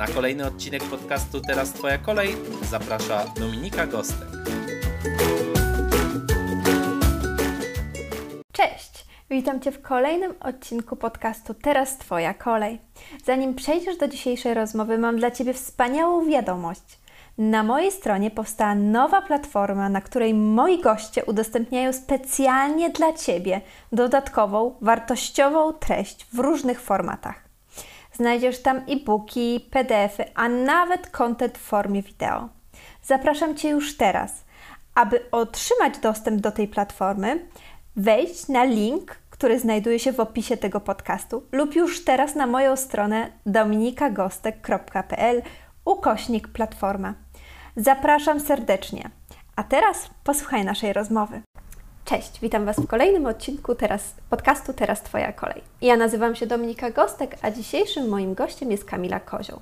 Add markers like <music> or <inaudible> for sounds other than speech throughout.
Na kolejny odcinek podcastu Teraz Twoja kolej zaprasza Dominika Gostek. Cześć! Witam Cię w kolejnym odcinku podcastu Teraz Twoja kolej. Zanim przejdziesz do dzisiejszej rozmowy, mam dla Ciebie wspaniałą wiadomość. Na mojej stronie powstała nowa platforma, na której moi goście udostępniają specjalnie dla Ciebie dodatkową, wartościową treść w różnych formatach. Znajdziesz tam e-booki, PDF-y, a nawet content w formie wideo. Zapraszam Cię już teraz. Aby otrzymać dostęp do tej platformy, wejdź na link, który znajduje się w opisie tego podcastu lub już teraz na moją stronę dominikagostek.pl ukośnik platforma. Zapraszam serdecznie. A teraz posłuchaj naszej rozmowy. Cześć, witam Was w kolejnym odcinku teraz, podcastu Teraz Twoja kolej. Ja nazywam się Dominika Gostek, a dzisiejszym moim gościem jest Kamila Kozioł.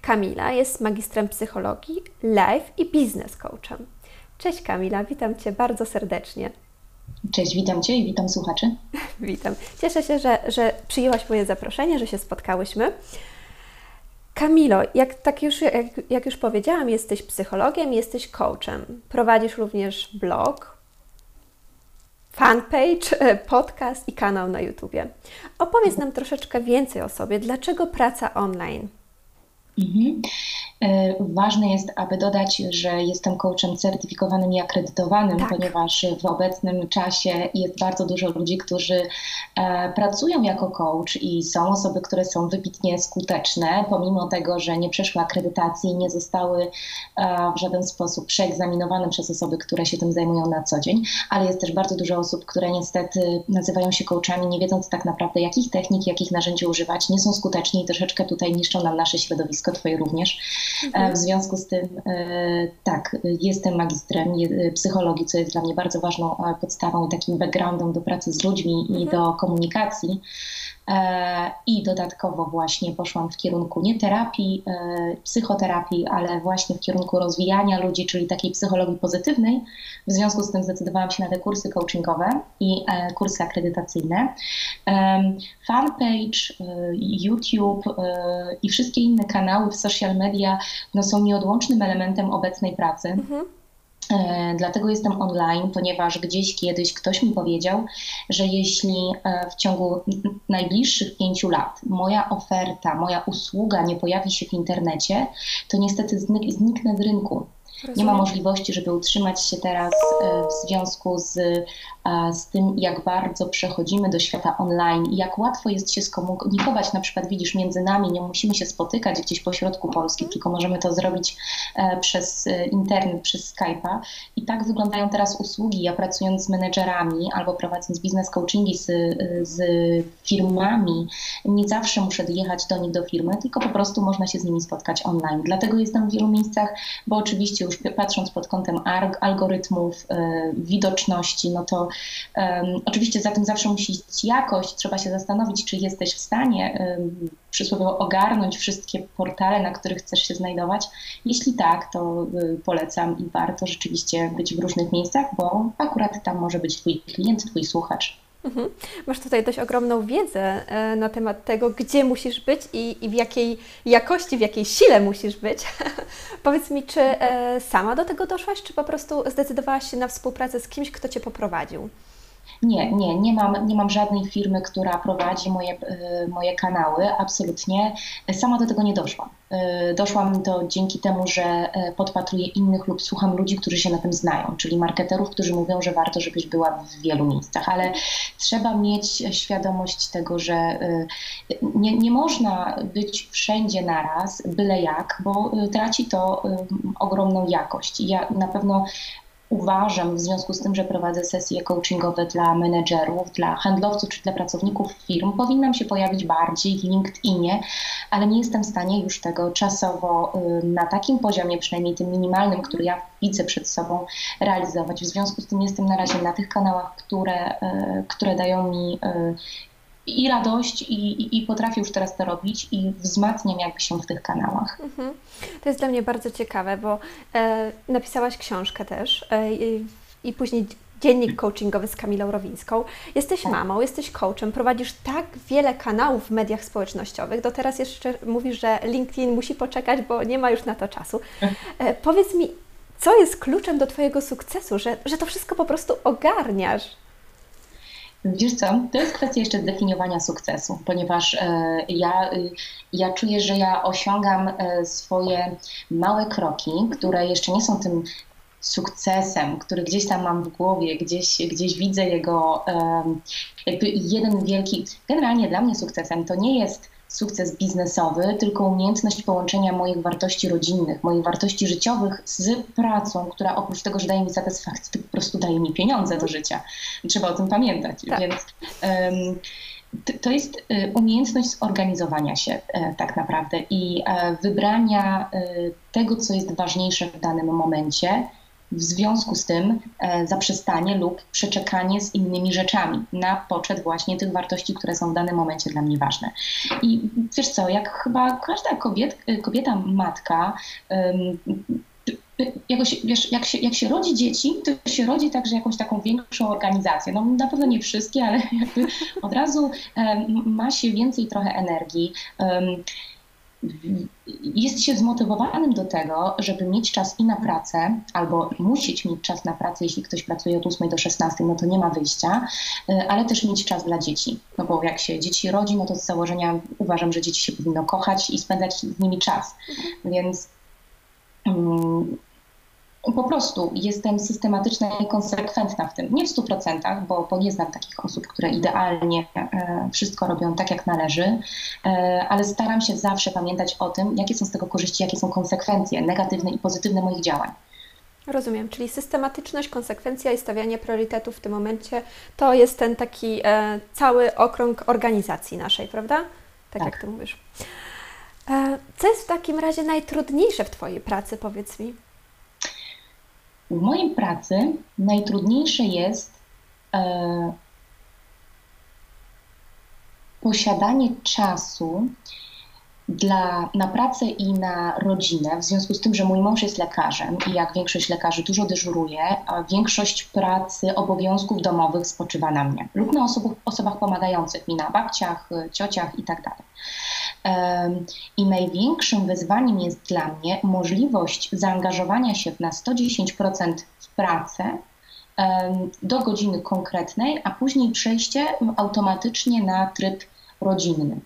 Kamila jest magistrem psychologii, life i business coachem. Cześć Kamila, witam Cię bardzo serdecznie. Cześć, witam Cię i witam słuchaczy. <laughs> witam. Cieszę się, że, że przyjęłaś moje zaproszenie, że się spotkałyśmy. Kamilo, jak, tak już, jak, jak już powiedziałam, jesteś psychologiem, jesteś coachem. Prowadzisz również blog, fanpage, e, podcast i kanał na YouTubie. Opowiedz nam troszeczkę więcej o sobie. Dlaczego praca online? Mhm. E, ważne jest, aby dodać, że jestem coachem certyfikowanym i akredytowanym, tak. ponieważ w obecnym czasie jest bardzo dużo ludzi, którzy e, pracują jako coach i są osoby, które są wybitnie skuteczne, pomimo tego, że nie przeszły akredytacji, nie zostały e, w żaden sposób przeegzaminowane przez osoby, które się tym zajmują na co dzień, ale jest też bardzo dużo osób, które niestety nazywają się coachami, nie wiedząc tak naprawdę, jakich technik, jakich narzędzi używać, nie są skuteczni i troszeczkę tutaj niszczą nam nasze środowisko, Twoje również. Mhm. W związku z tym, e, tak, jestem magistrem psychologii, co jest dla mnie bardzo ważną e, podstawą i takim backgroundem do pracy z ludźmi mhm. i do komunikacji. E, I dodatkowo właśnie poszłam w kierunku nie terapii, psychoterapii, ale właśnie w kierunku rozwijania ludzi, czyli takiej psychologii pozytywnej. W związku z tym zdecydowałam się na te kursy coachingowe i kursy akredytacyjne. Fanpage, YouTube i wszystkie inne kanały w social media no, są nieodłącznym elementem obecnej pracy. Mhm. E, dlatego jestem online, ponieważ gdzieś kiedyś ktoś mi powiedział, że jeśli e, w ciągu najbliższych pięciu lat moja oferta, moja usługa nie pojawi się w internecie, to niestety zniknę z rynku. Rozumiem. Nie ma możliwości, żeby utrzymać się teraz e, w związku z z tym, jak bardzo przechodzimy do świata online i jak łatwo jest się skomunikować. Na przykład widzisz, między nami nie musimy się spotykać gdzieś po środku Polski, mm. tylko możemy to zrobić e, przez e, internet, przez Skype'a. I tak wyglądają teraz usługi. Ja pracując z menedżerami albo prowadząc biznes coachingi z, z firmami, nie zawsze muszę dojechać do nich do firmy, tylko po prostu można się z nimi spotkać online. Dlatego jestem w wielu miejscach, bo oczywiście już patrząc pod kątem algorytmów, e, widoczności, no to Um, oczywiście za tym zawsze musi iść jakość. Trzeba się zastanowić, czy jesteś w stanie um, przysłowiowo ogarnąć wszystkie portale, na których chcesz się znajdować. Jeśli tak, to y, polecam i warto rzeczywiście być w różnych miejscach, bo akurat tam może być Twój klient, Twój słuchacz. Mhm. Masz tutaj dość ogromną wiedzę e, na temat tego, gdzie musisz być i, i, w jakiej jakości, w jakiej sile musisz być. <laughs> Powiedz mi, czy e, sama do tego doszłaś, czy po prostu zdecydowałaś się na współpracę z kimś, kto Cię poprowadził? Nie, nie, nie mam, nie mam żadnej firmy, która prowadzi moje, y, moje kanały, absolutnie. Sama do tego nie doszłam. Y, doszłam to dzięki temu, że y, podpatruję innych lub słucham ludzi, którzy się na tym znają, czyli marketerów, którzy mówią, że warto, żebyś była w wielu miejscach, ale trzeba mieć świadomość tego, że nie, nie można być wszędzie naraz, byle jak, bo traci to ogromną jakość. Ja na pewno uważam w związku z tym, że prowadzę sesje coachingowe dla menedżerów, dla handlowców czy dla pracowników firm, powinnam się pojawić bardziej w LinkedInie, ale nie jestem w stanie już tego czasowo na takim poziomie, przynajmniej tym minimalnym, który ja widzę przed sobą, realizować. W związku z tym jestem na razie na tych kanałach, które, które dają mi i radość, i, i, i potrafię już teraz to robić i wzmacniam jakby się w tych kanałach. Mhm. To jest dla mnie bardzo ciekawe, bo e, napisałaś książkę też e, i, i później dziennik coachingowy z Kamilą Rowińską. Jesteś tak. mamą, jesteś coachem, prowadzisz tak wiele kanałów w mediach społecznościowych. Do teraz jeszcze mówisz, że LinkedIn musi poczekać, bo nie ma już na to czasu. E, powiedz mi, co jest kluczem do Twojego sukcesu, że, że to wszystko po prostu ogarniasz? Wiesz co, to jest kwestia jeszcze zdefiniowania sukcesu, ponieważ e, ja, y, ja czuję, że ja osiągam e, swoje małe kroki, które jeszcze nie są tym sukcesem, który gdzieś tam mam w głowie, gdzieś, gdzieś widzę jego jakby jeden wielki. Generalnie dla mnie sukcesem to nie jest sukces biznesowy, tylko umiejętność połączenia moich wartości rodzinnych, moich wartości życiowych z pracą, która oprócz tego, że daje mi satysfakcję, to po prostu daje mi pieniądze do życia. Trzeba o tym pamiętać. Tak. Więc um, to jest y, umiejętność zorganizowania się e, tak naprawdę i e, wybrania e, tego, co jest ważniejsze w danym momencie w związku z tym e, zaprzestanie lub przeczekanie z innymi rzeczami na poczet właśnie tych wartości, które są w danym momencie dla mnie ważne. I wiesz co, jak chyba każda kobiet, kobieta, matka, jakoś, wiesz, jak, się, jak się rodzi dzieci, to się rodzi także jakąś taką większą organizację. No na pewno nie wszystkie, ale <laughs> jakby od razu ma się więcej trochę energii jest się zmotywowanym do tego, żeby mieć czas i na pracę, albo musieć mieć czas na pracę, jeśli ktoś pracuje od 8 do 16, no to nie ma wyjścia, y, ale też mieć czas dla dzieci. No bo jak się dzieci rodzi, no to z założenia uważam, że dzieci się powinno kochać i spędzać z nimi czas. Więc um, po prostu jestem systematyczna i konsekwentna w tym. Nie w 100%, bo, bo nie znam takich osób, które idealnie e, wszystko robią tak, jak należy, e, ale staram się zawsze pamiętać o tym, jakie są z tego korzyści, jakie są konsekwencje negatywne i pozytywne moich działań. Rozumiem, czyli systematyczność, konsekwencja i stawianie priorytetów w tym momencie to jest ten taki e, cały okrąg organizacji naszej, prawda? Tak, tak. jak Ty mówisz. E, co jest w takim razie najtrudniejsze w Twojej pracy, powiedz mi? W mojej pracy najtrudniejsze jest e, posiadanie czasu dla, na pracę i na rodzinę, w związku z tym, że mój mąż jest lekarzem i jak większość lekarzy dużo dyżuruje, a większość pracy, obowiązków domowych spoczywa na mnie lub na osobach, osobach pomagających mi, na babciach, ciociach itd. Tak i największym wyzwaniem jest dla mnie możliwość zaangażowania się na 110% w pracę do godziny konkretnej, a później przejście automatycznie na tryb rodzinny.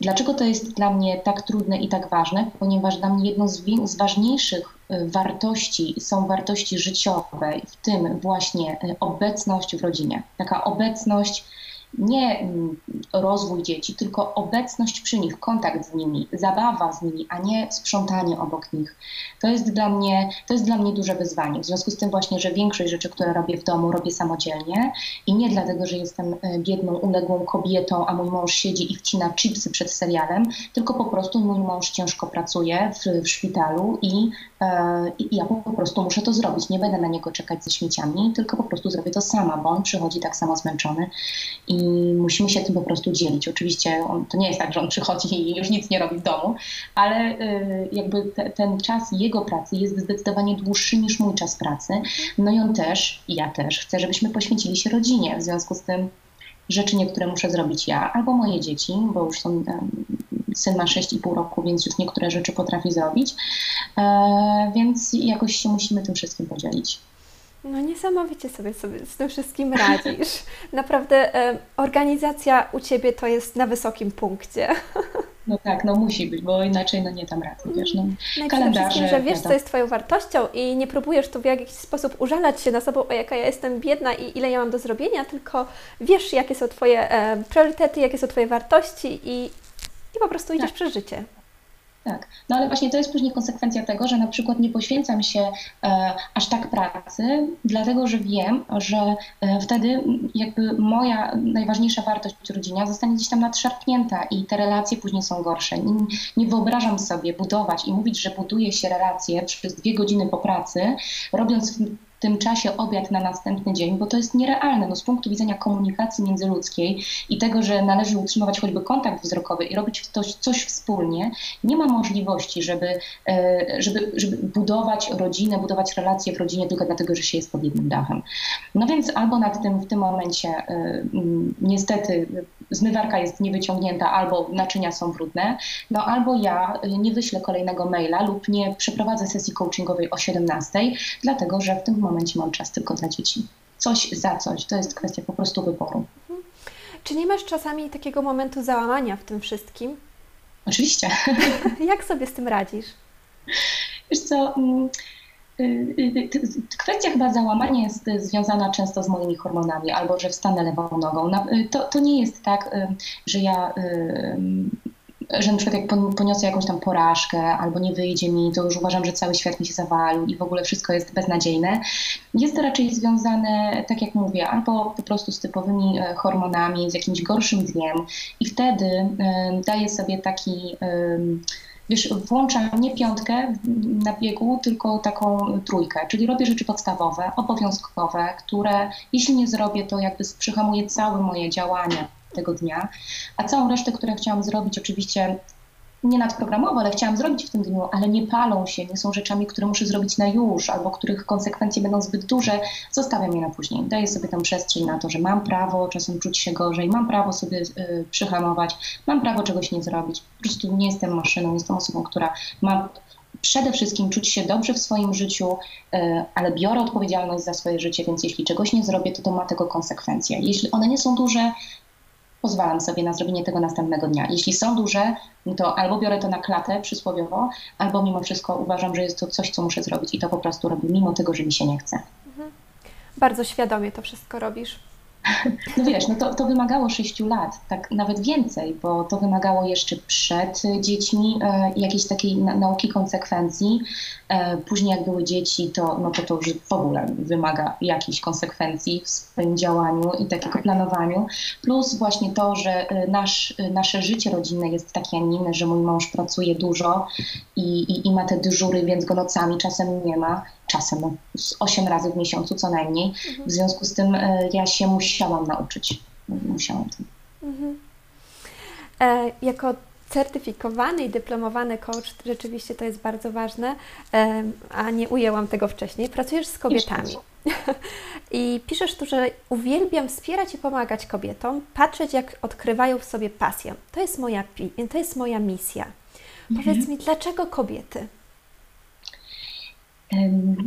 Dlaczego to jest dla mnie tak trudne i tak ważne? Ponieważ dla mnie jedną z, z ważniejszych y, wartości są wartości życiowe, w tym właśnie y, obecność w rodzinie. Taka obecność nie mm, rozwój dzieci, tylko obecność przy nich, kontakt z nimi, zabawa z nimi, a nie sprzątanie obok nich. To jest dla mnie, to jest dla mnie duże wyzwanie. W związku z tym właśnie, że większość rzeczy, które robię w domu, robię samodzielnie i nie dlatego, że jestem e, biedną, uległą kobietą, a mój mąż siedzi i wcina chipsy przed serialem, tylko po prostu mój mąż ciężko pracuje w, w szpitalu i, e, i ja po prostu muszę to zrobić. Nie będę na niego czekać ze śmieciami, tylko po prostu zrobię to sama, bo on przychodzi tak samo zmęczony i musimy się tym po prostu dzielić. Oczywiście on, to nie jest tak, że on przychodzi i już nic nie robi w domu, ale y, jakby te, ten czas jego pracy jest zdecydowanie dłuższy niż mój czas pracy. No i on też, i ja też chcę, żebyśmy poświęcili się rodzinie. W związku z tym rzeczy niektóre muszę zrobić ja albo moje dzieci, bo już są syn ma 6,5 roku, więc już niektóre rzeczy potrafi zrobić, e, więc jakoś się musimy tym wszystkim podzielić. No niesamowicie sobie, sobie z tym wszystkim radzisz. <laughs> Naprawdę e, organizacja u Ciebie to jest na wysokim punkcie. <laughs> No tak, no musi być, bo inaczej no nie tam rady, wiesz, no, no kalendarze. że wiesz, co jest Twoją wartością i nie próbujesz tu w jakiś sposób użalać się na sobą, o jaka ja jestem biedna i ile ja mam do zrobienia, tylko wiesz, jakie są Twoje e, priorytety, jakie są Twoje wartości i, i po prostu idziesz tak. przez życie. Tak. No ale właśnie to jest później konsekwencja tego, że na przykład nie poświęcam się e, aż tak pracy, dlatego że wiem, że e, wtedy jakby moja najważniejsza wartość rodzina zostanie gdzieś tam nadszarpnięta i te relacje później są gorsze. Nie, nie wyobrażam sobie budować i mówić, że buduje się relacje przez dwie godziny po pracy, robiąc tym czasie obiad na następny dzień, bo to jest nierealne. No, z punktu widzenia komunikacji międzyludzkiej i tego, że należy utrzymywać choćby kontakt wzrokowy i robić coś, coś wspólnie, nie ma możliwości, żeby, e, żeby, żeby budować rodzinę, budować relacje w rodzinie tylko dlatego, że się jest pod jednym dachem. No więc albo nad tym w tym momencie e, niestety zmywarka jest niewyciągnięta, albo naczynia są brudne, no albo ja nie wyślę kolejnego maila lub nie przeprowadzę sesji coachingowej o 17, dlatego że w tym momencie mam czas tylko dla dzieci. Coś za coś, to jest kwestia po prostu wyboru. Mhm. Czy nie masz czasami takiego momentu załamania w tym wszystkim? Oczywiście. <laughs> <laughs> Jak sobie z tym radzisz? Wiesz co, mm, y, y, y, kwestia chyba załamania jest związana często z moimi hormonami, albo że wstanę lewą nogą. To, to nie jest tak, że ja że na przykład jak poniosę jakąś tam porażkę albo nie wyjdzie mi, to już uważam, że cały świat mi się zawalił i w ogóle wszystko jest beznadziejne. Jest to raczej związane, tak jak mówię, albo po prostu z typowymi e, hormonami, z jakimś gorszym dniem i wtedy y, daję sobie taki wiesz, włączam nie piątkę na biegu, tylko taką trójkę, czyli robię rzeczy podstawowe, obowiązkowe, które jeśli nie zrobię, to jakby przyhamuje całe moje działania tego dnia, a całą resztę, które chciałam zrobić, oczywiście nie nadprogramowo, ale chciałam zrobić w tym dniu, ale nie palą się, nie są rzeczami, które muszę zrobić na już, albo których konsekwencje będą zbyt duże, zostawiam je na później. Daję sobie tę przestrzeń na to, że mam prawo czasem czuć się gorzej, mam prawo sobie y, przyhamować, mam prawo czegoś nie zrobić. Po prostu nie jestem maszyną, jestem osobą, która ma przede wszystkim czuć się dobrze w swoim życiu, y, ale biorę odpowiedzialność za swoje życie, więc jeśli czegoś nie zrobię, to to ma tego konsekwencje. Jeśli one nie są duże, pozwalam sobie na zrobienie tego następnego dnia. Jeśli są duże, to albo biorę to na klatę przysłowiowo, albo mimo wszystko uważam, że jest to coś, co muszę zrobić i to po prostu robię, mimo tego, że mi się nie chce. Mhm. Bardzo świadomie to wszystko robisz. <laughs> No wiesz, no to, to wymagało 6 lat, tak nawet więcej, bo to wymagało jeszcze przed dziećmi e, jakiejś takiej na, nauki konsekwencji. E, później jak były dzieci, to, no to to już w ogóle wymaga jakichś konsekwencji w swoim działaniu i takiego tak. planowaniu. Plus właśnie to, że e, nasz, e, nasze życie rodzinne jest takie, a nie inne, że mój mąż pracuje dużo i, i, i ma te dyżury, więc go nocami czasem nie ma czasem no, 8 razy w miesiącu co najmniej. Mhm. W związku z tym e, ja się musiałam nauczyć. Musiałam tym. Mhm. E, jako certyfikowany i dyplomowany coach, rzeczywiście to jest bardzo ważne, e, a nie ujęłam tego wcześniej. Pracujesz z kobietami. <laughs> I piszesz tu, że uwielbiam wspierać i pomagać kobietom, patrzeć jak odkrywają w sobie pasję. To jest moja, to jest moja misja. Mhm. Powiedz mi, dlaczego kobiety?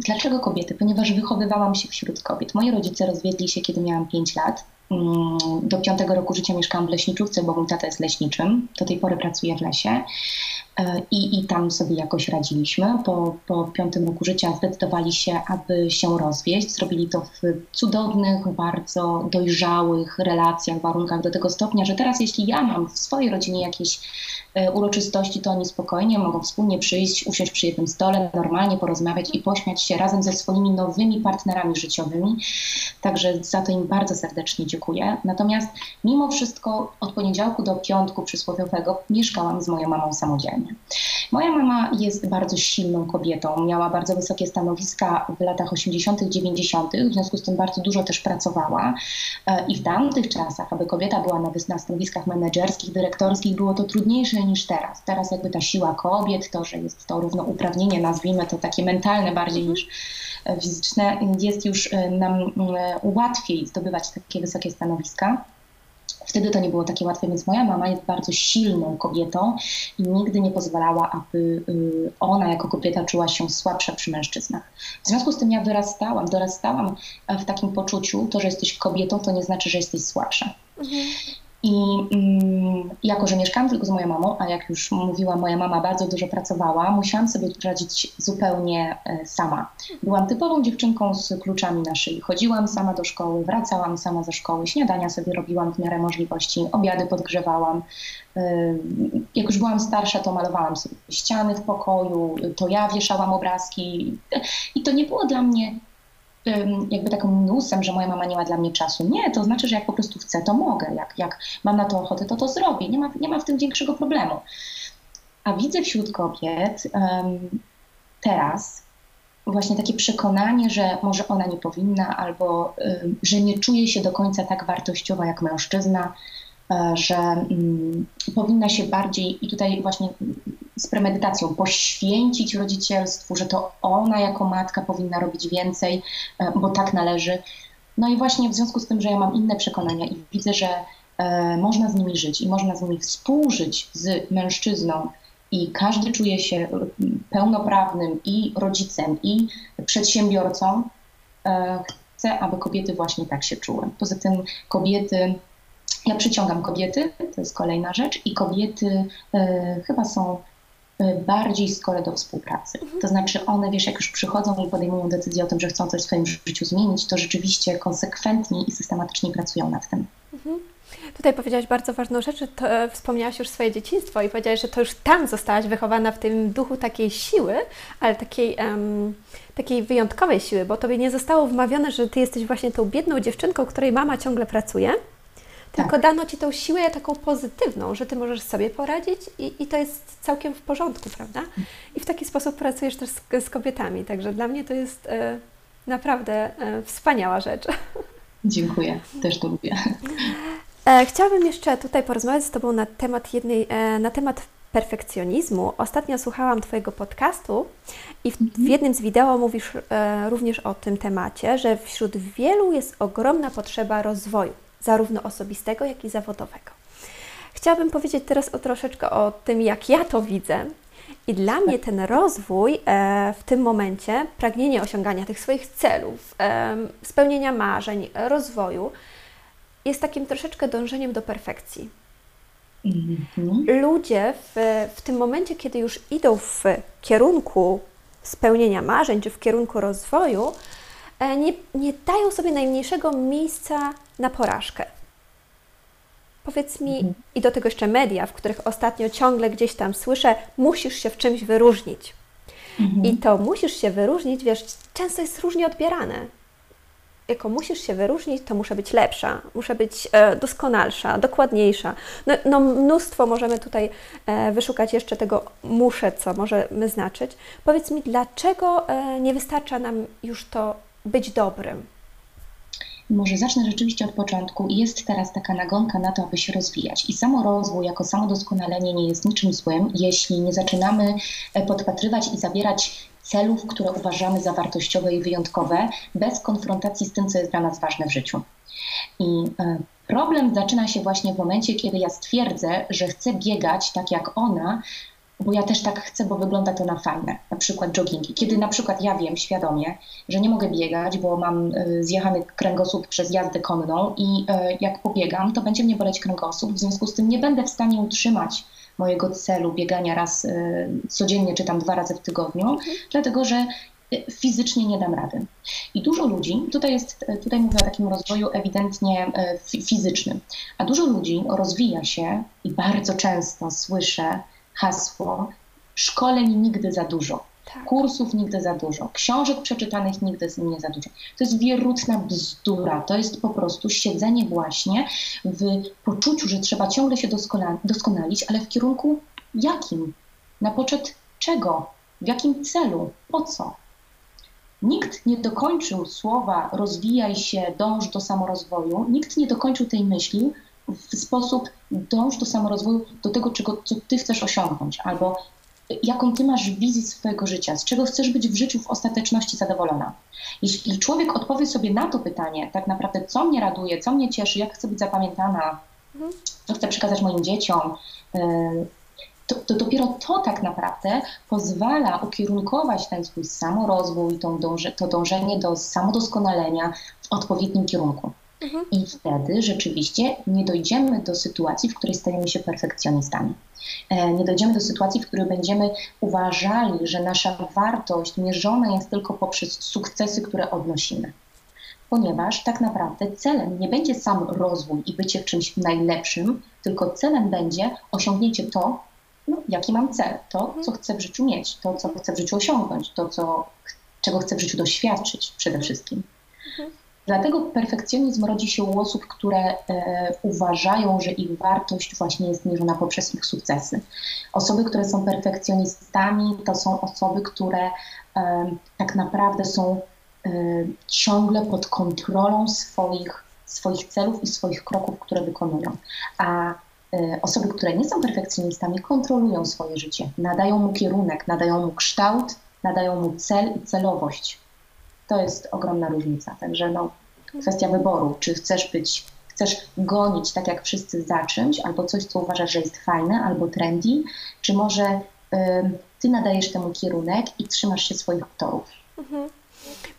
Dlaczego kobiety? Ponieważ wychowywałam się wśród kobiet. Moi rodzice rozwiedli się, kiedy miałam 5 lat. Mm, do piątego roku życia mieszkałam w leśniczówce, bo mój tata jest leśniczym. Do tej pory pracuję w lesie. E, I, I tam sobie jakoś radziliśmy. Po, po piątym roku życia zdecydowali się, aby się rozwieść. Zrobili to w cudownych, bardzo dojrzałych relacjach, warunkach do tego stopnia, że teraz jeśli ja mam w swojej rodzinie jakieś E, uroczystości, to oni spokojnie mogą wspólnie przyjść, usiąść przy jednym stole, normalnie porozmawiać i pośmiać się razem ze swoimi nowymi partnerami życiowymi. Także za to im bardzo serdecznie dziękuję. Natomiast mimo wszystko od poniedziałku do piątku przysłowiowego mieszkałam z moją mamą samodzielnie. Moja mama jest bardzo silną kobietą, miała bardzo wysokie stanowiska w latach 80., 90., w związku z tym bardzo dużo też pracowała. E, I w tamtych czasach, aby kobieta była na stanowiskach menedżerskich, dyrektorskich, było to trudniejsze niż teraz. Teraz jakby ta siła kobiet, to, że jest to równouprawnienie, nazwijmy to takie mentalne bardziej niż fizyczne, jest już e, nam e, łatwiej zdobywać takie wysokie stanowiska. Wtedy to nie było takie łatwe, więc moja mama jest bardzo silną kobietą i nigdy nie pozwalała, aby ona jako kobieta czuła się słabsza przy mężczyznach. W związku z tym ja wyrastałam, dorastałam w takim poczuciu, to, że jesteś kobietą, to nie znaczy, że jesteś słabsza. Mhm. I mm, jako, że mieszkałam tylko z moją mamą, a jak już mówiła, moja mama bardzo dużo pracowała, musiałam sobie radzić zupełnie e, sama. Byłam typową dziewczynką z kluczami na szyi. Chodziłam sama do szkoły, wracałam sama ze szkoły, śniadania sobie robiłam w miarę możliwości, obiady podgrzewałam. E, jak już byłam starsza, to malowałam sobie ściany w pokoju, to ja wieszałam obrazki. I to nie było dla mnie jakby takim minusem, że moja mama nie ma dla mnie czasu. Nie, to znaczy, że jak po prostu chcę, to mogę. Jak, jak mam na to ochotę, to to zrobię. Nie ma, nie ma w tym większego problemu. A widzę wśród kobiet um, teraz właśnie takie przekonanie, że może ona nie powinna, albo um, że nie czuje się do końca tak wartościowa jak mężczyzna, że mm, powinna się bardziej, i tutaj właśnie z premedytacją, poświęcić rodzicielstwu, że to ona jako matka powinna robić więcej, e, bo tak należy. No i właśnie w związku z tym, że ja mam inne przekonania i widzę, że e, można z nimi żyć i można z nimi współżyć z mężczyzną, i każdy czuje się pełnoprawnym i rodzicem, i przedsiębiorcą, chcę, aby kobiety właśnie tak się czuły. Poza tym kobiety ja przyciągam kobiety, to jest kolejna rzecz, i kobiety e, chyba są e, bardziej skore do współpracy. To znaczy one, wiesz, jak już przychodzą i podejmują decyzję o tym, że chcą coś w swoim życiu zmienić, to rzeczywiście konsekwentnie i systematycznie pracują nad tym. Mhm. Tutaj powiedziałaś bardzo ważną rzecz, to, e, wspomniałaś już swoje dzieciństwo i powiedziałaś, że to już tam zostałaś wychowana w tym duchu takiej siły, ale takiej, um, takiej wyjątkowej siły, bo tobie nie zostało wmawiane, że ty jesteś właśnie tą biedną dziewczynką, której mama ciągle pracuje, tylko tak. dano Ci tą siłę taką pozytywną, że Ty możesz sobie poradzić i, i to jest całkiem w porządku, prawda? I w taki sposób pracujesz też z, z kobietami. Także dla mnie to jest e, naprawdę e, wspaniała rzecz. Dziękuję, też to lubię. E, chciałabym jeszcze tutaj porozmawiać z Tobą na temat jednej, e, na temat perfekcjonizmu. Ostatnio słuchałam Twojego podcastu i w, w mhm. jednym z wideo mówisz e, również o tym temacie, że wśród wielu jest ogromna potrzeba rozwoju zarówno osobistego, jak i zawodowego. Chciałabym powiedzieć teraz o troszeczkę o tym, jak ja to widzę. I dla mnie ten rozwój e, w tym momencie, pragnienie osiągania tych swoich celów, e, spełnienia marzeń, rozwoju, jest takim troszeczkę dążeniem do perfekcji. Mhm. Ludzie w, w tym momencie, kiedy już idą w kierunku spełnienia marzeń, czy w kierunku rozwoju, nie, nie dają sobie najmniejszego miejsca na porażkę. Powiedz mi, mhm. i do tego jeszcze media, w których ostatnio ciągle gdzieś tam słyszę, musisz się w czymś wyróżnić. Mhm. I to musisz się wyróżnić, wiesz, często jest różnie odbierane. Jako musisz się wyróżnić, to muszę być lepsza, muszę być e, doskonalsza, dokładniejsza. No, no, mnóstwo możemy tutaj e, wyszukać jeszcze tego muszę, co możemy znaczyć. Powiedz mi, dlaczego e, nie wystarcza nam już to być dobrym? Może zacznę rzeczywiście od początku. Jest teraz taka nagonka na to, aby się rozwijać. I samorozwój jako samodoskonalenie nie jest niczym złym, jeśli nie zaczynamy e, podpatrywać i zabierać celów, które uważamy za wartościowe i wyjątkowe, bez konfrontacji z tym, co jest dla nas ważne w życiu. I e, problem zaczyna się właśnie w momencie, kiedy ja stwierdzę, że chcę biegać tak jak ona, bo ja też tak chcę, bo wygląda to na fajne, na przykład joggingi. Kiedy na przykład ja wiem świadomie, że nie mogę biegać, bo mam e, zjechany kręgosłup przez jazdę konną i e, jak pobiegam, to będzie mnie boleć kręgosłup, w związku z tym nie będę w stanie utrzymać mojego celu biegania raz e, codziennie czy tam dwa razy w tygodniu, mhm. dlatego że fizycznie nie dam rady. I dużo ludzi, tutaj, jest, tutaj mówię o takim rozwoju ewidentnie fizycznym, a dużo ludzi rozwija się i bardzo często słyszę, hasło szkoleń nigdy za dużo. Tak. Kursów nigdy za dużo, książek przeczytanych nigdy nie za dużo. To jest wierutna bzdura. To jest po prostu siedzenie właśnie w poczuciu, że trzeba ciągle się doskonalić, ale w kierunku jakim? Na poczet czego? W jakim celu? Po co? Nikt nie dokończył słowa rozwijaj się, dąż do samorozwoju, nikt nie dokończył tej myśli, w sposób dąż do samorozwoju, do tego, czego, co ty chcesz osiągnąć, albo jaką ty masz wizję swojego życia, z czego chcesz być w życiu w ostateczności zadowolona. Jeśli człowiek odpowie sobie na to pytanie, tak naprawdę, co mnie raduje, co mnie cieszy, jak chcę być zapamiętana, mhm. co chcę przekazać moim dzieciom, y, to, to, dopiero to tak naprawdę pozwala ukierunkować ten swój samorozwój, to, dąże, to dążenie do samodoskonalenia w odpowiednim kierunku. Mhm. I wtedy rzeczywiście nie dojdziemy do sytuacji, w której stajemy się perfekcjonistami. E, nie dojdziemy do sytuacji, w której będziemy uważali, że nasza wartość mierzona jest tylko poprzez sukcesy, które odnosimy. Ponieważ tak naprawdę celem nie będzie sam rozwój i bycie czymś najlepszym, tylko celem będzie osiągnięcie to, no, jaki mam cel, to, mhm. co chcę w życiu mieć, to, co chcę w życiu osiągnąć, to, co, czego chcę w życiu doświadczyć przede wszystkim. Mhm. Dlatego perfekcjonizm rodzi się u osób, które e, uważają, że ich wartość właśnie jest mierzona poprzez ich sukcesy. Osoby, które są perfekcjonistami, to są osoby, które e, tak naprawdę są e, ciągle pod kontrolą swoich, swoich celów i swoich kroków, które wykonują. A osoby, które nie są perfekcjonistami, kontrolują swoje życie, nadają mu kierunek, nadają mu kształt, nadają mu cel i celowość to jest ogromna różnica. Także no, kwestia wyboru, czy chcesz być, chcesz gonić tak jak wszyscy za czymś, albo coś, co uważasz, że jest fajne, albo trendy, czy może y, ty nadajesz temu kierunek i trzymasz się swoich torów. Mhm.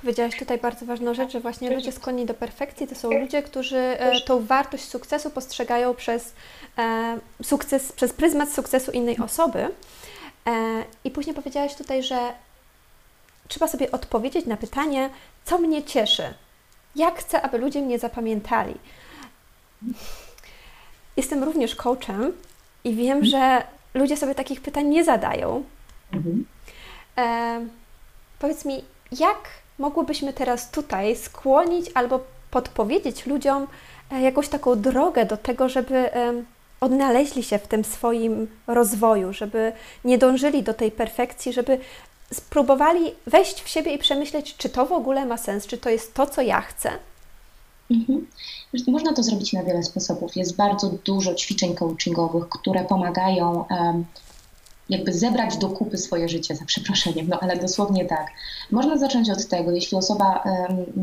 Powiedziałaś tutaj bardzo ważną rzecz, że właśnie ludzie skłonni do perfekcji to są ludzie, którzy e, tą wartość sukcesu postrzegają przez e, sukces, przez pryzmat sukcesu innej osoby. E, I później powiedziałaś tutaj, że trzeba sobie odpowiedzieć na pytanie, co mnie cieszy, jak chcę, aby ludzie mnie zapamiętali. Jestem również coachem i wiem, że ludzie sobie takich pytań nie zadają. Mhm. E, powiedz mi, jak mogłybyśmy teraz tutaj skłonić albo podpowiedzieć ludziom e, jakąś taką drogę do tego, żeby odnaleźli się w tym swoim rozwoju, żeby nie dążyli do tej perfekcji, żeby spróbowali wejść w siebie i przemyśleć, czy to w ogóle ma sens, czy to jest to, co ja chcę? Mhm. Można to zrobić na wiele sposobów. Jest bardzo dużo ćwiczeń coachingowych, które pomagają um, jakby zebrać do kupy swoje życie, za przeproszeniem, no ale dosłownie tak. Można zacząć od tego, jeśli osoba,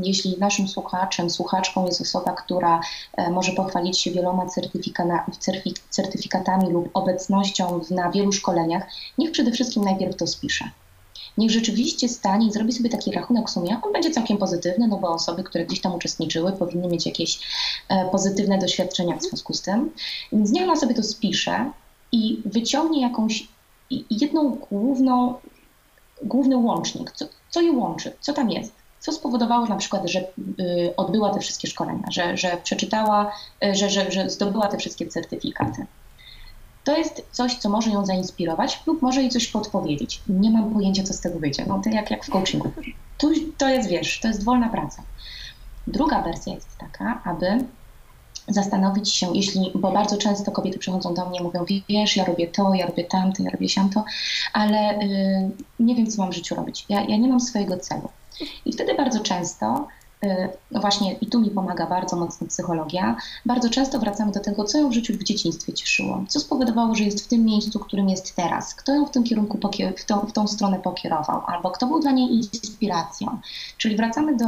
jeśli naszym słuchaczem, słuchaczką jest osoba, która um, może pochwalić się wieloma certyfikatami lub obecnością na wielu szkoleniach, niech przede wszystkim najpierw to spisze niech rzeczywiście stanie i zrobi sobie taki rachunek sumienia. On będzie całkiem pozytywny, no bo osoby, które gdzieś tam uczestniczyły, powinny mieć jakieś e, pozytywne doświadczenia w związku z tym. Więc niech ona sobie to spisze i wyciągnie jakąś jedną główną, główny łącznik, co, co je łączy, co tam jest. Co spowodowało na przykład, że y, odbyła te wszystkie szkolenia, że, że przeczytała, y, że, że, że zdobyła te wszystkie certyfikaty to jest coś, co może ją zainspirować lub może jej coś podpowiedzieć. Nie mam pojęcia, co z tego wyjdzie. No to jak, jak w coachingu. Tu, to jest, wiesz, to jest wolna praca. Druga wersja jest taka, aby zastanowić się, jeśli, bo bardzo często kobiety przychodzą do mnie i mówią, wiesz, ja robię to, ja robię tamto, ja robię siamto, ale y, nie wiem, co mam w życiu robić. Ja, ja nie mam swojego celu. I wtedy bardzo często no właśnie i tu mi pomaga bardzo mocno psychologia, bardzo często wracamy do tego, co ją w życiu w dzieciństwie cieszyło, co spowodowało, że jest w tym miejscu, którym jest teraz, kto ją w tym kierunku, w tą, w tą stronę pokierował, albo kto był dla niej inspiracją. Czyli wracamy do,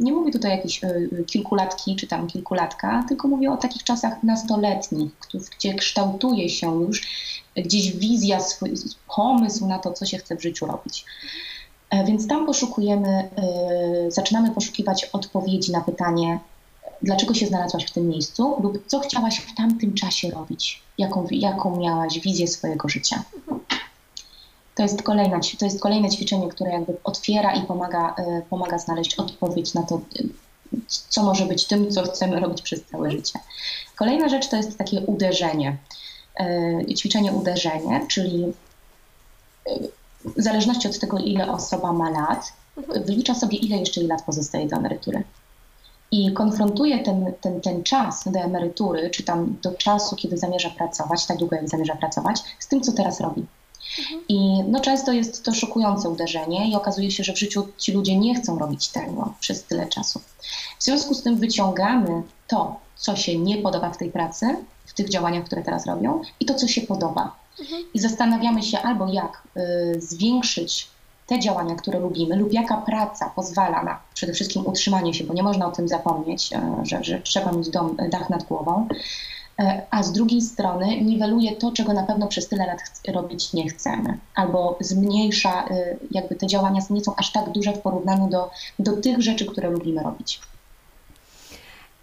nie mówię tutaj jakieś e, kilkulatki czy tam kilkulatka, tylko mówię o takich czasach nastoletnich, gdzie kształtuje się już gdzieś wizja, swój pomysł na to, co się chce w życiu robić. E, więc tam poszukujemy, e, zaczynamy poszukiwać odpowiedzi na pytanie, dlaczego się znalazłaś w tym miejscu lub co chciałaś w tamtym czasie robić, jaką, jaką miałaś wizję swojego życia. To jest, kolejna, to jest kolejne ćwiczenie, które jakby otwiera i pomaga, e, pomaga znaleźć odpowiedź na to, co może być tym, co chcemy robić przez całe życie. Kolejna rzecz to jest takie uderzenie, ćwiczenie uderzenie, czyli w zależności od tego, ile osoba ma lat, wylicza sobie, ile jeszcze jej lat pozostaje do emerytury. I konfrontuje ten, ten, ten czas do emerytury, czy tam do czasu, kiedy zamierza pracować, tak długo jak zamierza pracować, z tym, co teraz robi. I no, często jest to szokujące uderzenie i okazuje się, że w życiu ci ludzie nie chcą robić tego przez tyle czasu. W związku z tym wyciągamy to, co się nie podoba w tej pracy, w tych działaniach, które teraz robią i to, co się podoba i zastanawiamy się albo jak y, zwiększyć te działania, które lubimy, lub jaka praca pozwala na przede wszystkim utrzymanie się, bo nie można o tym zapomnieć, y, że, że trzeba mieć dom, dach nad głową, y, a z drugiej strony niweluje to, czego na pewno przez tyle lat robić nie chcemy, albo zmniejsza, y, jakby te działania nie są aż tak duże w porównaniu do, do tych rzeczy, które lubimy robić.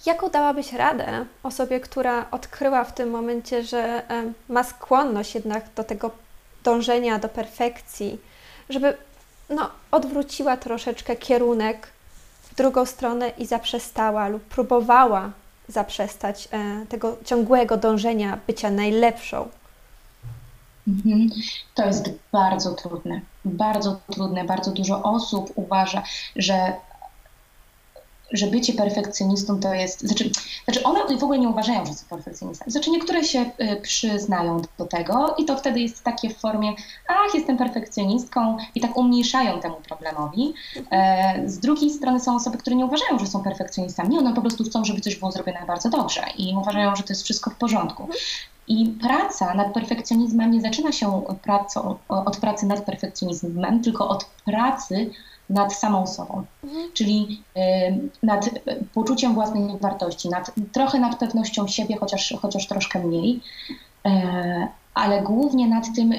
Jaką dałabyś radę osobie, która odkryła w tym momencie, że ma skłonność jednak do tego dążenia do perfekcji, żeby no, odwróciła troszeczkę kierunek w drugą stronę i zaprzestała lub próbowała zaprzestać e, tego ciągłego dążenia bycia najlepszą? Mhm. To jest bardzo trudne. Bardzo trudne. Bardzo dużo osób uważa, że że bycie perfekcjonistą to jest. Znaczy, znaczy one w ogóle nie uważają, że są perfekcjonistami. Znaczy, niektóre się y, przyznają do tego i to wtedy jest takie w formie, ach, jestem perfekcjonistką i tak umniejszają temu problemowi. E, z drugiej strony są osoby, które nie uważają, że są perfekcjonistami. One po prostu chcą, żeby coś było zrobione bardzo dobrze i uważają, że to jest wszystko w porządku. I praca nad perfekcjonizmem nie zaczyna się pracą, od pracy nad perfekcjonizmem, tylko od pracy nad samą sobą, mhm. czyli y, nad poczuciem własnej wartości, nad, trochę nad pewnością siebie, chociaż, chociaż troszkę mniej, y, ale głównie nad tym,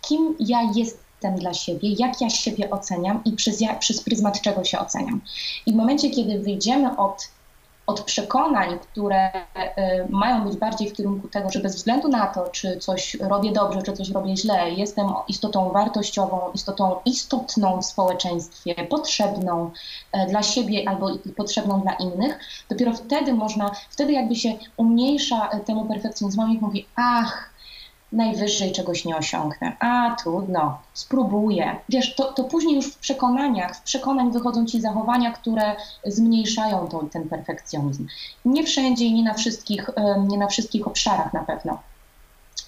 kim ja jestem dla siebie, jak ja siebie oceniam i przez, przez pryzmat czego się oceniam. I w momencie, kiedy wyjdziemy od od przekonań, które y, mają być bardziej w kierunku tego, że bez względu na to, czy coś robię dobrze, czy coś robię źle, jestem istotą wartościową, istotą istotną w społeczeństwie, potrzebną e, dla siebie albo potrzebną dla innych, dopiero wtedy można, wtedy jakby się umniejsza e, temu perfekcjonizmowi i mówi, ach, najwyżej czegoś nie osiągnę. A, trudno, spróbuję. Wiesz, to, to później już w przekonaniach, w przekonań wychodzą ci zachowania, które zmniejszają to, ten perfekcjonizm. Nie wszędzie i nie na wszystkich, nie na wszystkich obszarach na pewno.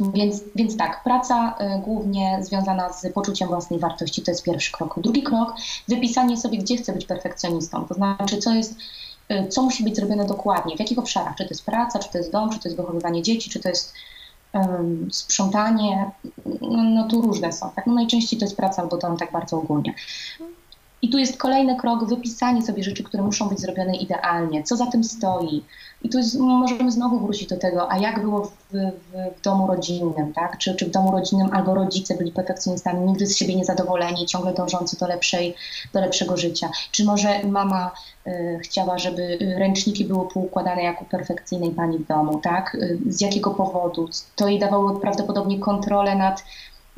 Więc, więc tak, praca y, głównie związana z poczuciem własnej wartości to jest pierwszy krok. Drugi krok, wypisanie sobie, gdzie chcę być perfekcjonistą, to znaczy, co jest, y, co musi być zrobione dokładnie, w jakich obszarach, czy to jest praca, czy to jest dom, czy to jest wychowywanie dzieci, czy to jest sprzątanie, no, tu różne są. Tak? No najczęściej to jest praca albo dom tak bardzo ogólnie. I tu jest kolejny krok, wypisanie sobie rzeczy, które muszą być zrobione idealnie, co za tym stoi. I tu możemy znowu wrócić do tego, a jak było w, w, w, domu rodzinnym, tak? Czy, czy w domu rodzinnym albo rodzice byli perfekcjonistami, nigdy z siebie niezadowoleni, ciągle dążący do, lepszej, do lepszego życia. Czy może mama y, chciała, żeby ręczniki były poukładane jak u perfekcyjnej pani w domu, tak? Y, z jakiego powodu? To jej dawało prawdopodobnie kontrolę nad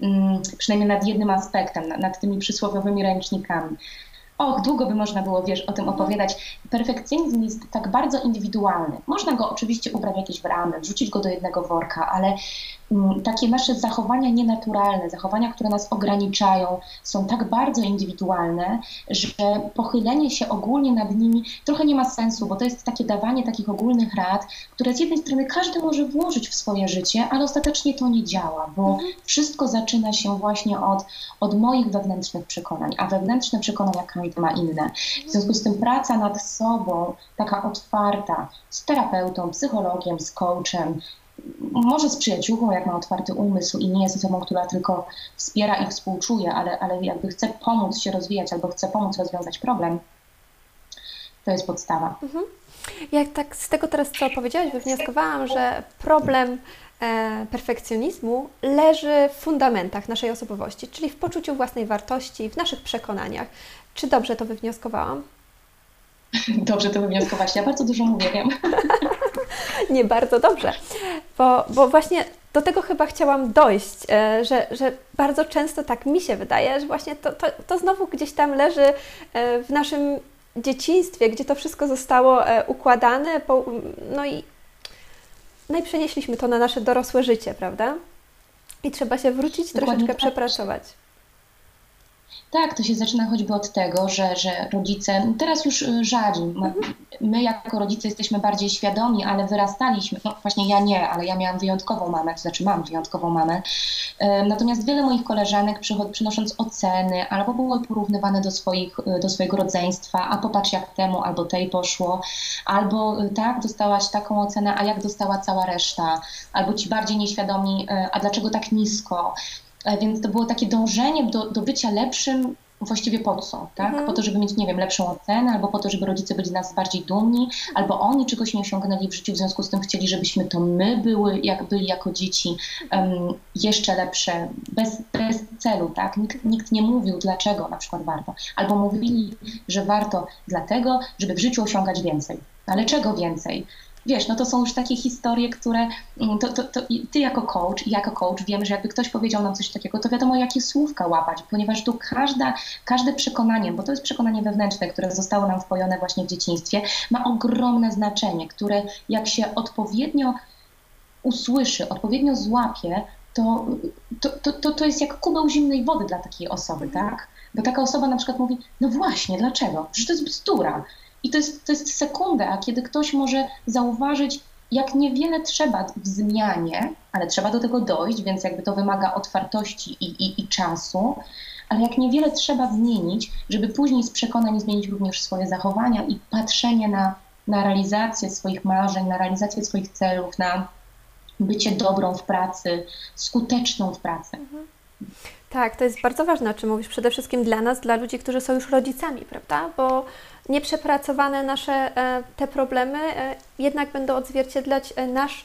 Mm, przynajmniej nad jednym aspektem, nad tymi przysłowiowymi ręcznikami. Och, długo by można było, wiesz, o tym opowiadać. Perfekcjonizm jest tak bardzo indywidualny. Można go oczywiście ubrać jakieś w ramy, wrzucić go do jednego worka, ale takie nasze zachowania nienaturalne, zachowania, które nas ograniczają, są tak bardzo indywidualne, że pochylenie się ogólnie nad nimi trochę nie ma sensu, bo to jest takie dawanie takich ogólnych rad, które z jednej strony każdy może włożyć w swoje życie, ale ostatecznie to nie działa, bo mhm. wszystko zaczyna się właśnie od, od moich wewnętrznych przekonań, a wewnętrzne przekonania każdy ma inne. W związku z tym praca nad sobą, taka otwarta, z terapeutą, psychologiem, z coachem, może z przyjaciółką, jak ma otwarty umysł i nie jest osobą, która tylko wspiera i współczuje, ale, ale jakby chce pomóc się rozwijać albo chce pomóc rozwiązać problem, to jest podstawa. Mhm. Jak tak z tego teraz, co powiedziałaś, wywnioskowałam, że problem e, perfekcjonizmu leży w fundamentach naszej osobowości, czyli w poczuciu własnej wartości, w naszych przekonaniach. Czy dobrze to wywnioskowałam? <laughs> Dobrze to wywnioskować. Ja bardzo dużo mówię, wiem. <laughs> <laughs> Nie bardzo dobrze, bo, bo właśnie do tego chyba chciałam dojść, e, że, że bardzo często tak mi się wydaje, że właśnie to, to, to znowu gdzieś tam leży e, w naszym dzieciństwie, gdzie to wszystko zostało e, układane, no i, no i przenieśliśmy to na nasze dorosłe życie, prawda? I trzeba się wrócić, Dokładnie troszeczkę tak. przepracować. Tak, to się zaczyna choćby od tego, że, że rodzice, teraz już y, rzadziej, my jako rodzice jesteśmy bardziej świadomi, ale wyrastaliśmy, no właśnie ja nie, ale ja miałam wyjątkową mamę, to znaczy mam wyjątkową mamę, natomiast wiele moich koleżanek przynosząc oceny, albo były porównywane do, swoich, y, do swojego rodzeństwa, a popatrz jak temu albo tej poszło, albo y, tak, dostałaś taką ocenę, a jak dostała cała reszta, albo ci bardziej nieświadomi, a dlaczego tak nisko, więc to było takie dążenie do, do bycia lepszym właściwie po co, tak? Mhm. Po to, żeby mieć, nie wiem, lepszą ocenę, albo po to, żeby rodzice byli z nas bardziej dumni, albo oni czegoś nie osiągnęli w życiu, w związku z tym chcieli, żebyśmy to my były, jak byli jako dzieci, um, jeszcze lepsze, bez, bez celu, tak? Nikt, nikt nie mówił, dlaczego na przykład warto, albo mówili, że warto dlatego, żeby w życiu osiągać więcej. Ale czego więcej? Wiesz, no to są już takie historie, które mm, to, to, to ty jako coach i jako coach wiemy, że jakby ktoś powiedział nam coś takiego, to wiadomo, jakie słówka łapać, ponieważ tu każda, każde przekonanie, bo to jest przekonanie wewnętrzne, które zostało nam wpojone właśnie w dzieciństwie, ma ogromne znaczenie, które jak się odpowiednio usłyszy, odpowiednio złapie, to, to, to, to, to jest jak kubeł zimnej wody dla takiej osoby, tak? Bo taka osoba na przykład mówi, no właśnie, dlaczego? Przecież to jest bzdura. I to jest, to jest sekunda, a kiedy ktoś może zauważyć, jak niewiele trzeba w zmianie, ale trzeba do tego dojść, więc jakby to wymaga otwartości i, i, i czasu, ale jak niewiele trzeba zmienić, żeby później z przekonań zmienić również swoje zachowania i patrzenie na, na realizację swoich marzeń, na realizację swoich celów, na bycie dobrą w pracy, skuteczną w pracy. Mhm. Tak, to jest bardzo ważne, o czym mówisz. Przede wszystkim dla nas, dla ludzi, którzy są już rodzicami, prawda? Bo nieprzepracowane nasze e, te problemy e, jednak będą odzwierciedlać e, nasz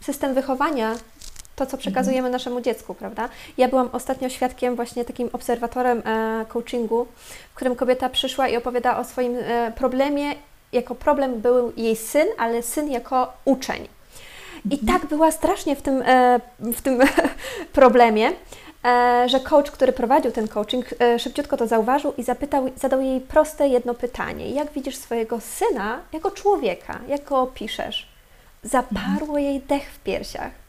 system wychowania, to, co przekazujemy naszemu dziecku, prawda? Ja byłam ostatnio świadkiem, właśnie takim obserwatorem coachingu, w którym kobieta przyszła i opowiada o swoim problemie. Jako problem był jej syn, ale syn jako uczeń. I tak była strasznie w tym, w tym <laughs> problemie, że coach, który prowadził ten coaching, e, szybciutko to zauważył i zapytał, zadał jej proste jedno pytanie. Jak widzisz swojego syna jako człowieka? Jak go opiszesz? Zaparło jej dech w piersiach.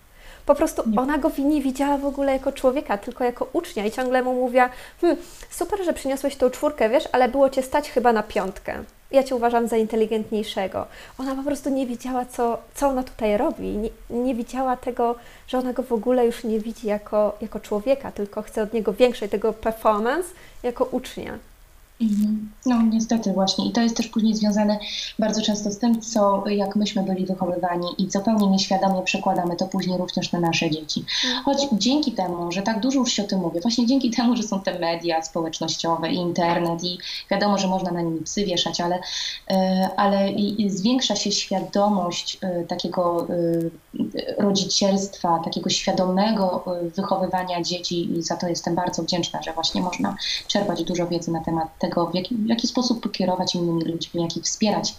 Po prostu ona go nie widziała w ogóle jako człowieka, tylko jako ucznia i ciągle mu mówiła, hm, super, że przyniosłeś tą czwórkę, wiesz, ale było Cię stać chyba na piątkę ja Cię uważam za inteligentniejszego. Ona po prostu nie wiedziała, co, co ona tutaj robi. Nie, nie widziała tego, że ona go w ogóle już nie widzi jako, jako człowieka, tylko chce od niego większej tego performance jako ucznia. Mhm. No niestety właśnie i to jest też później związane bardzo często z tym, co jak myśmy byli wychowywani i zupełnie nieświadomie przekładamy to później również na nasze dzieci. Mhm. Choć dzięki temu, że tak dużo już się o tym mówi, właśnie dzięki temu, że są te media społecznościowe i internet i wiadomo, że można na nimi psy wieszać, ale, e, ale i zwiększa się świadomość e, takiego e, rodzicielstwa, takiego świadomego wychowywania dzieci i za to jestem bardzo wdzięczna, że właśnie można czerpać dużo wiedzy na temat tego, tego, w jaki, w jaki sposób pokierować innymi ludźmi, jak ich wspierać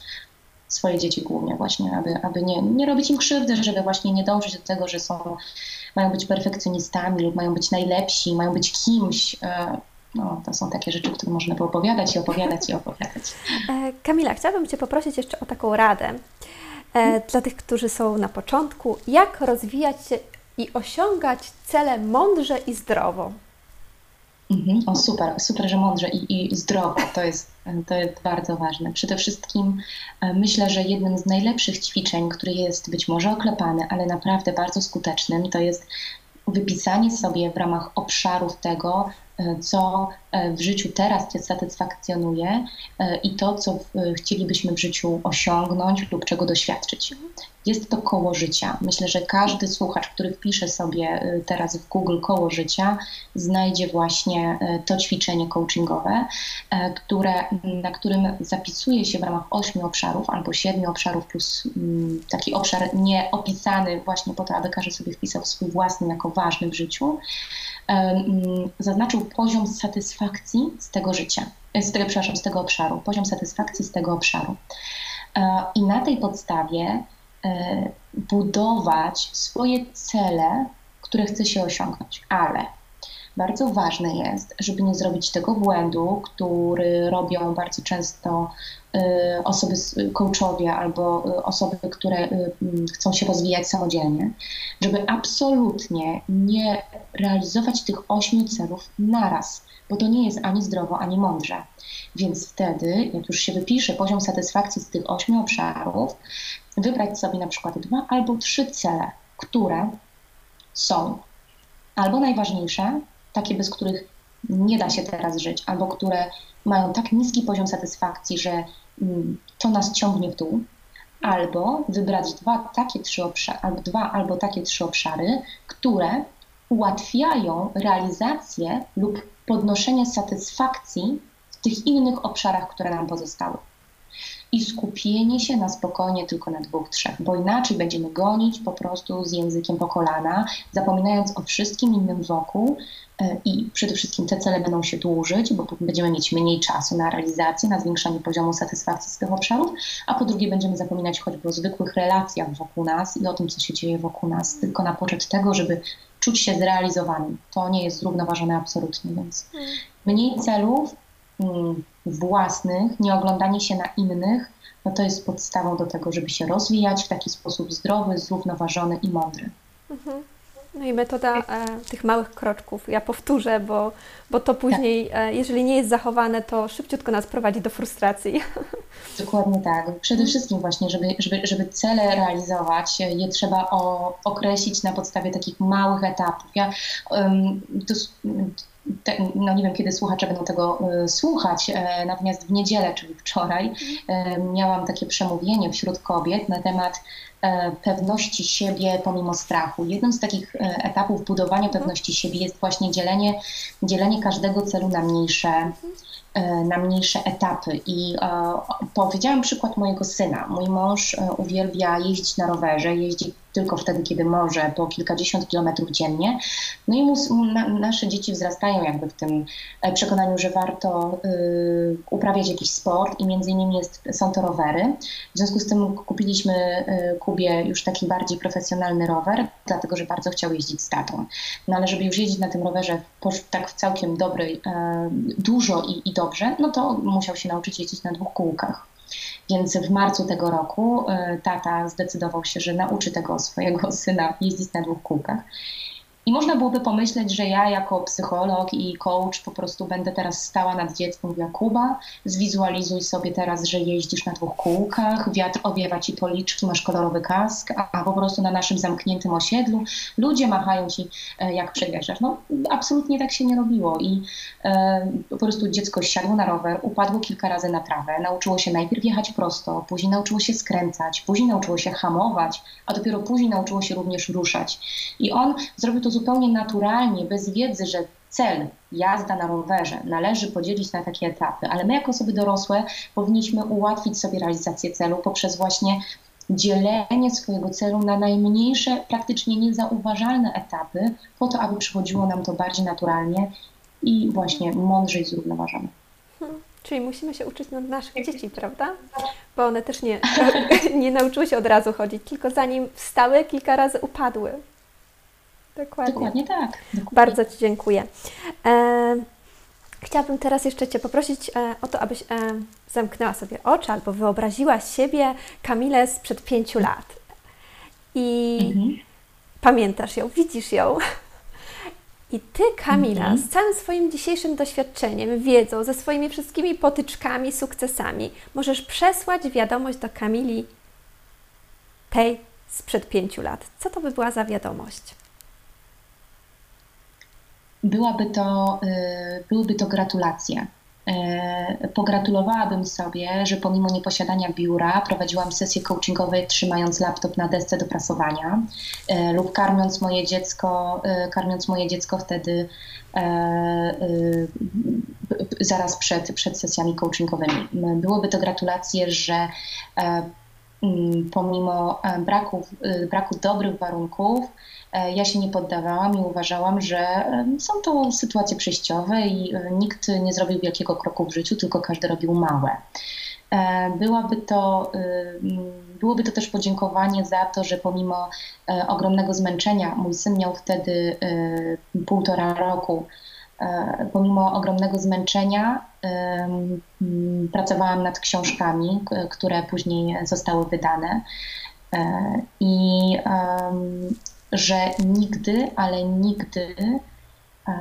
swoje dzieci głównie właśnie, aby, aby nie, nie robić im krzywdy, żeby właśnie nie dążyć do tego, że są, mają być perfekcjonistami lub mają być najlepsi, mają być kimś. E, no, to są takie rzeczy, które można by opowiadać i opowiadać i opowiadać. E, Kamila, chciałabym Cię poprosić jeszcze o taką radę hmm? dla tych, którzy są na początku. Jak rozwijać się i osiągać cele mądrze i zdrowo? Mhm. O super, super, że mądrze i, i zdrowo, to jest, to jest bardzo ważne. Przede wszystkim e, myślę, że jednym z najlepszych ćwiczeń, który jest być może oklepany, ale naprawdę bardzo skutecznym, to jest wypisanie sobie w ramach obszarów tego, co e, w życiu teraz Cię satysfakcjonuje e, i to, co chcielibyśmy w życiu osiągnąć lub czego doświadczyć. Jest to koło życia. Myślę, że każdy słuchacz, który wpisze sobie teraz w Google koło życia, znajdzie właśnie to ćwiczenie coachingowe, które, na którym zapisuje się w ramach ośmiu obszarów albo siedmiu obszarów plus taki obszar nieopisany właśnie po to, aby każdy sobie wpisał swój własny jako ważny w życiu zaznaczył poziom satysfakcji z tego życia, e, z tego, przepraszam, z tego obszaru, poziom satysfakcji z tego obszaru. E, I na tej podstawie e, budować swoje cele, które chce się osiągnąć, ale bardzo ważne jest, żeby nie zrobić tego błędu, który robią bardzo często osoby, coachowie albo y, osoby, które y, chcą się rozwijać samodzielnie, żeby absolutnie nie realizować tych ośmiu celów naraz, bo to nie jest ani zdrowo, ani mądrze. Więc wtedy, jak już się wypisze poziom satysfakcji z tych ośmiu obszarów, wybrać sobie na przykład dwa albo trzy cele, które są albo najważniejsze, takie, bez których nie da się teraz żyć, albo które mają tak niski poziom satysfakcji, że mm, to nas ciągnie w dół, albo wybrać dwa takie trzy obszary, albo dwa albo takie trzy obszary, które ułatwiają realizację lub podnoszenie satysfakcji w tych innych obszarach, które nam pozostały. I skupienie się na spokojnie tylko na dwóch, trzech, bo inaczej będziemy gonić po prostu z językiem po kolana, zapominając o wszystkim innym wokół e, i przede wszystkim te cele będą się dłużyć, bo będziemy mieć mniej czasu na realizację, na zwiększanie poziomu satysfakcji z tych obszarów, a po drugie będziemy zapominać choćby o zwykłych relacjach wokół nas i o tym, co się dzieje wokół nas, tylko na poczet tego, żeby czuć się zrealizowanym. To nie jest zrównoważone absolutnie, więc hmm. mniej celów mm, własnych, nie oglądanie się na innych, no to jest podstawą do tego, żeby się rozwijać w taki sposób zdrowy, zrównoważony i mądry. Mhm. No i metoda e, tych małych kroczków. Ja powtórzę, bo, bo to później, e, jeżeli nie jest zachowane, to szybciutko nas prowadzi do frustracji. <laughs> Dokładnie tak. Przede wszystkim właśnie, żeby, żeby, żeby cele realizować, je trzeba o, określić na podstawie takich małych etapów. Ja um, to, te, no nie wiem, kiedy słuchacze będą tego y, słuchać, e, natomiast w niedzielę, czyli wczoraj, e, miałam takie przemówienie wśród kobiet na temat pewności siebie pomimo strachu. Jednym z takich e, etapów budowania pewności siebie jest właśnie dzielenie, dzielenie każdego celu na mniejsze E, na mniejsze etapy. I e, powiedziałam przykład mojego syna. Mój mąż e, uwielbia jeździć na rowerze, jeździ tylko wtedy, kiedy może, po kilkadziesiąt kilometrów dziennie. No i mu, na, nasze dzieci wzrastają jakby w tym przekonaniu, że warto y, uprawiać jakiś sport i między innymi jest, są to rowery. W związku z tym kupiliśmy y, Kubie już taki bardziej profesjonalny rower, dlatego że bardzo chciał jeździć z tatą. No ale żeby już jeździć na tym rowerze tak w całkiem dobrej, y, dużo i, i dobrze, no to musiał się nauczyć jeździć na dwóch kółkach. Więc w marcu tego roku tata zdecydował się, że nauczy tego swojego <laughs> syna jeździć na dwóch kółkach. I można byłoby pomyśleć, że ja jako psycholog i coach po prostu będę teraz stała nad dzieckiem, mówiła Kuba, zwizualizuj sobie teraz, że jeździsz na dwóch kółkach, wiatr owiewa ci policzki, masz kolorowy kask, a po prostu na naszym zamkniętym osiedlu ludzie machają ci, e, jak przejeżdżasz. No absolutnie tak się nie robiło i e, po prostu dziecko siadło na rower, upadło kilka razy na trawę, nauczyło się najpierw jechać prosto, później nauczyło się skręcać, później nauczyło się hamować, a dopiero później nauczyło się również ruszać. I on zrobił to zupełnie naturalnie, bez wiedzy, że cel, jazda na rowerze, należy podzielić na takie etapy, ale my jako osoby dorosłe powinniśmy ułatwić sobie realizację celu poprzez właśnie dzielenie swojego celu na najmniejsze, praktycznie niezauważalne etapy, po to, aby przychodziło nam to bardziej naturalnie i właśnie mądrzej zrównoważone. Hmm, czyli musimy się uczyć od naszych dzieci, prawda? Bo one też nie, <laughs> nie nauczyły się od razu chodzić, tylko zanim wstały, kilka razy upadły. Dokładnie. Dokładnie tak. Dokładnie. Bardzo Ci dziękuję. E, chciałabym teraz jeszcze Cię poprosić e, o to, abyś e, zamknęła sobie oczy albo wyobraziła siebie Kamilę sprzed pięciu lat. I mhm. pamiętasz ją, widzisz ją. I Ty, Kamila, mhm. z całym swoim dzisiejszym doświadczeniem, wiedzą, ze swoimi wszystkimi potyczkami, sukcesami, możesz przesłać wiadomość do Kamili tej sprzed pięciu lat. Co to by była za wiadomość? Byłaby to, y, byłyby to gratulacje. Y, pogratulowałabym sobie, że pomimo nieposiadania biura prowadziłam sesje coachingowe trzymając laptop na desce do prasowania y, lub karmiąc moje dziecko, karmiąc moje dziecko wtedy zaraz przed, przed sesjami coachingowymi. Byłoby to gratulacje, że mm, pomimo braku, braku dobrych warunków, E, ja się nie poddawałam i uważałam, że są to sytuacje przejściowe i e, nikt nie zrobił wielkiego kroku w życiu, tylko każdy robił małe. E, byłaby to, byłoby to też podziękowanie za to, że pomimo ogromnego zmęczenia, mój syn miał wtedy półtora roku, pomimo ogromnego zmęczenia pracowałam nad książkami, które później zostały wydane. I że nigdy, ale nigdy e,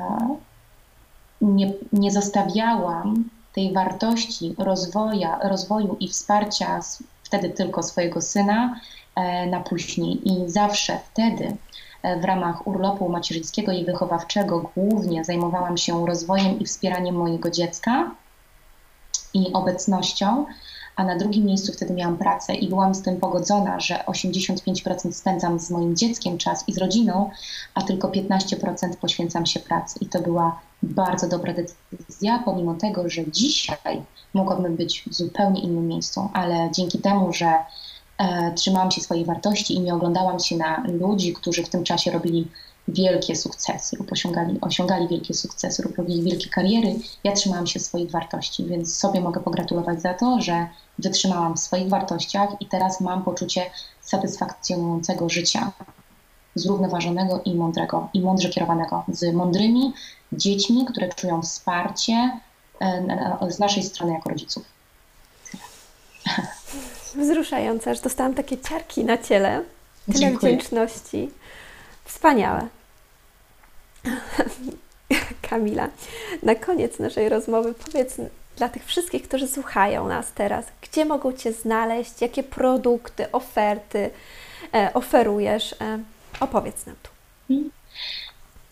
nie, nie zostawiałam tej wartości rozwoja, rozwoju i wsparcia wtedy tylko swojego syna e, na później. I zawsze wtedy e, w ramach urlopu macierzyńskiego i wychowawczego głównie zajmowałam się rozwojem i wspieraniem mojego dziecka i obecnością, a na drugim miejscu wtedy miałam pracę i byłam z tym pogodzona, że 85% spędzam z moim dzieckiem czas i z rodziną, a tylko 15% poświęcam się pracy. I to była bardzo dobra decyzja, pomimo tego, że dzisiaj mogłabym być w zupełnie innym miejscu, ale dzięki temu, że trzymałam się swojej wartości i nie oglądałam się na ludzi, którzy w tym czasie robili wielkie sukcesy lub osiągali, osiągali wielkie sukcesy lub robili wielkie kariery, ja trzymałam się swoich wartości, więc sobie mogę pogratulować za to, że wytrzymałam w swoich wartościach i teraz mam poczucie satysfakcjonującego życia, zrównoważonego i mądrego, i mądrze kierowanego, z mądrymi dziećmi, które czują wsparcie e, z naszej strony jako rodziców. <laughs> Wzruszające, że dostałam takie ciarki na ciele. Tyle Dziękuję. wdzięczności. Wspaniałe. Kamila, na koniec naszej rozmowy powiedz dla tych wszystkich, którzy słuchają nas teraz, gdzie mogą Cię znaleźć, jakie produkty, oferty e, oferujesz. E, opowiedz nam tu.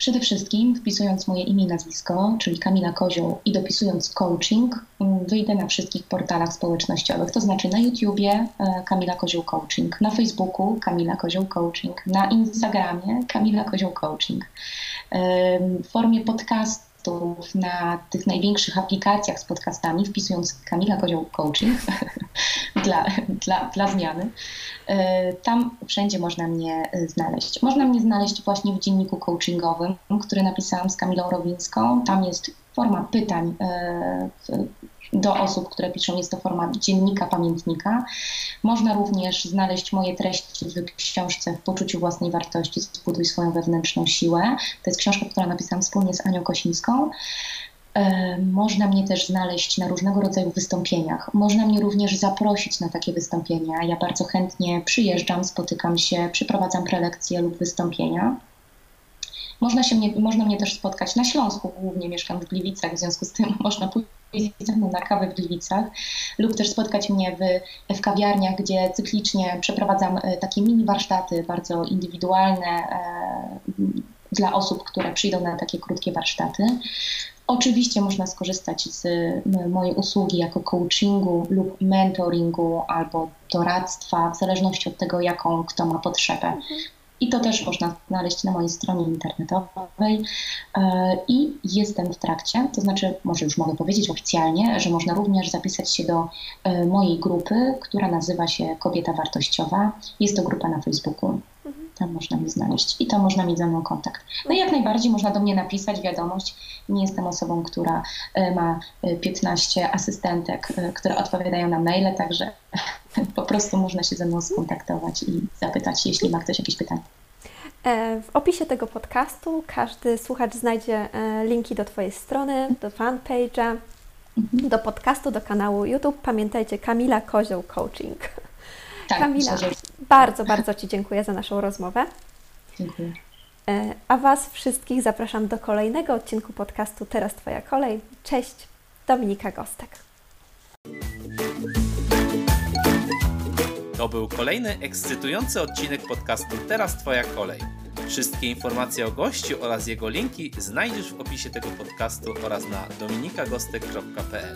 Przede wszystkim wpisując moje imię i nazwisko, czyli Kamila Kozioł i dopisując coaching, mm, wyjdę na wszystkich portalach społecznościowych, to znaczy na YouTubie e, Kamila Kozioł Coaching, na Facebooku Kamila Kozioł Coaching, na Instagramie Kamila Kozioł Coaching. W formie podcastu podcastów na tych największych aplikacjach z podcastami, wpisując Kamila Kozioł Coaching <laughs> dla, dla, dla zmiany. E, tam wszędzie można mnie e, znaleźć. Można mnie znaleźć właśnie w dzienniku coachingowym, który napisałam z Kamilą Rowińską. Tam jest forma pytań e, do osób, które piszą. Jest to forma dziennika, pamiętnika. Można również znaleźć moje treści w książce W poczuciu własnej wartości Zbuduj swoją wewnętrzną siłę. To jest książka, którą napisałam wspólnie z Anią Kosińską. E, można mnie też znaleźć na różnego rodzaju wystąpieniach. Można mnie również zaprosić na takie wystąpienia. Ja bardzo chętnie przyjeżdżam, spotykam się, przeprowadzam prelekcje lub wystąpienia. Można, się mnie, można mnie też spotkać na Śląsku, głównie mieszkam w Gliwicach, w związku z tym <laughs> można pójść na kawę w Gliwicach lub też spotkać mnie w, w kawiarniach, gdzie cyklicznie przeprowadzam e, takie mini warsztaty bardzo indywidualne e, dla osób, które przyjdą na takie krótkie warsztaty. Oczywiście można skorzystać z mojej usługi jako coachingu lub mentoringu albo doradztwa, w zależności od tego, jaką kto ma potrzebę. I to też można znaleźć na mojej stronie internetowej. E, I jestem w trakcie, to znaczy, może już mogę powiedzieć oficjalnie, że można również zapisać się do e, mojej grupy, która nazywa się Kobieta Wartościowa. Jest to grupa na Facebooku. Tam można mnie znaleźć i tam można mieć ze mną kontakt. No i jak najbardziej można do mnie napisać wiadomość. Nie jestem osobą, która e, ma 15 asystentek, które odpowiadają na maile, także <laughs> po prostu można się ze mną skontaktować i zapytać, jeśli ma ktoś jakieś pytania. E, w opisie tego podcastu każdy słuchacz znajdzie e, linki do Twojej strony, do fanpage'a, mhm. do podcastu, do kanału YouTube. Pamiętajcie, Kamila Kozioł Coaching. Tak, Kamila, myślę, że... bardzo, bardzo Ci dziękuję za naszą rozmowę. Dziękuję. E, a Was wszystkich zapraszam do kolejnego odcinku podcastu Teraz Twoja kolej. Cześć, Dominika Gostek. To był kolejny ekscytujący odcinek podcastu Teraz Twoja kolej. Wszystkie informacje o gościu oraz jego linki znajdziesz w opisie tego podcastu oraz na dominikagostek.pl.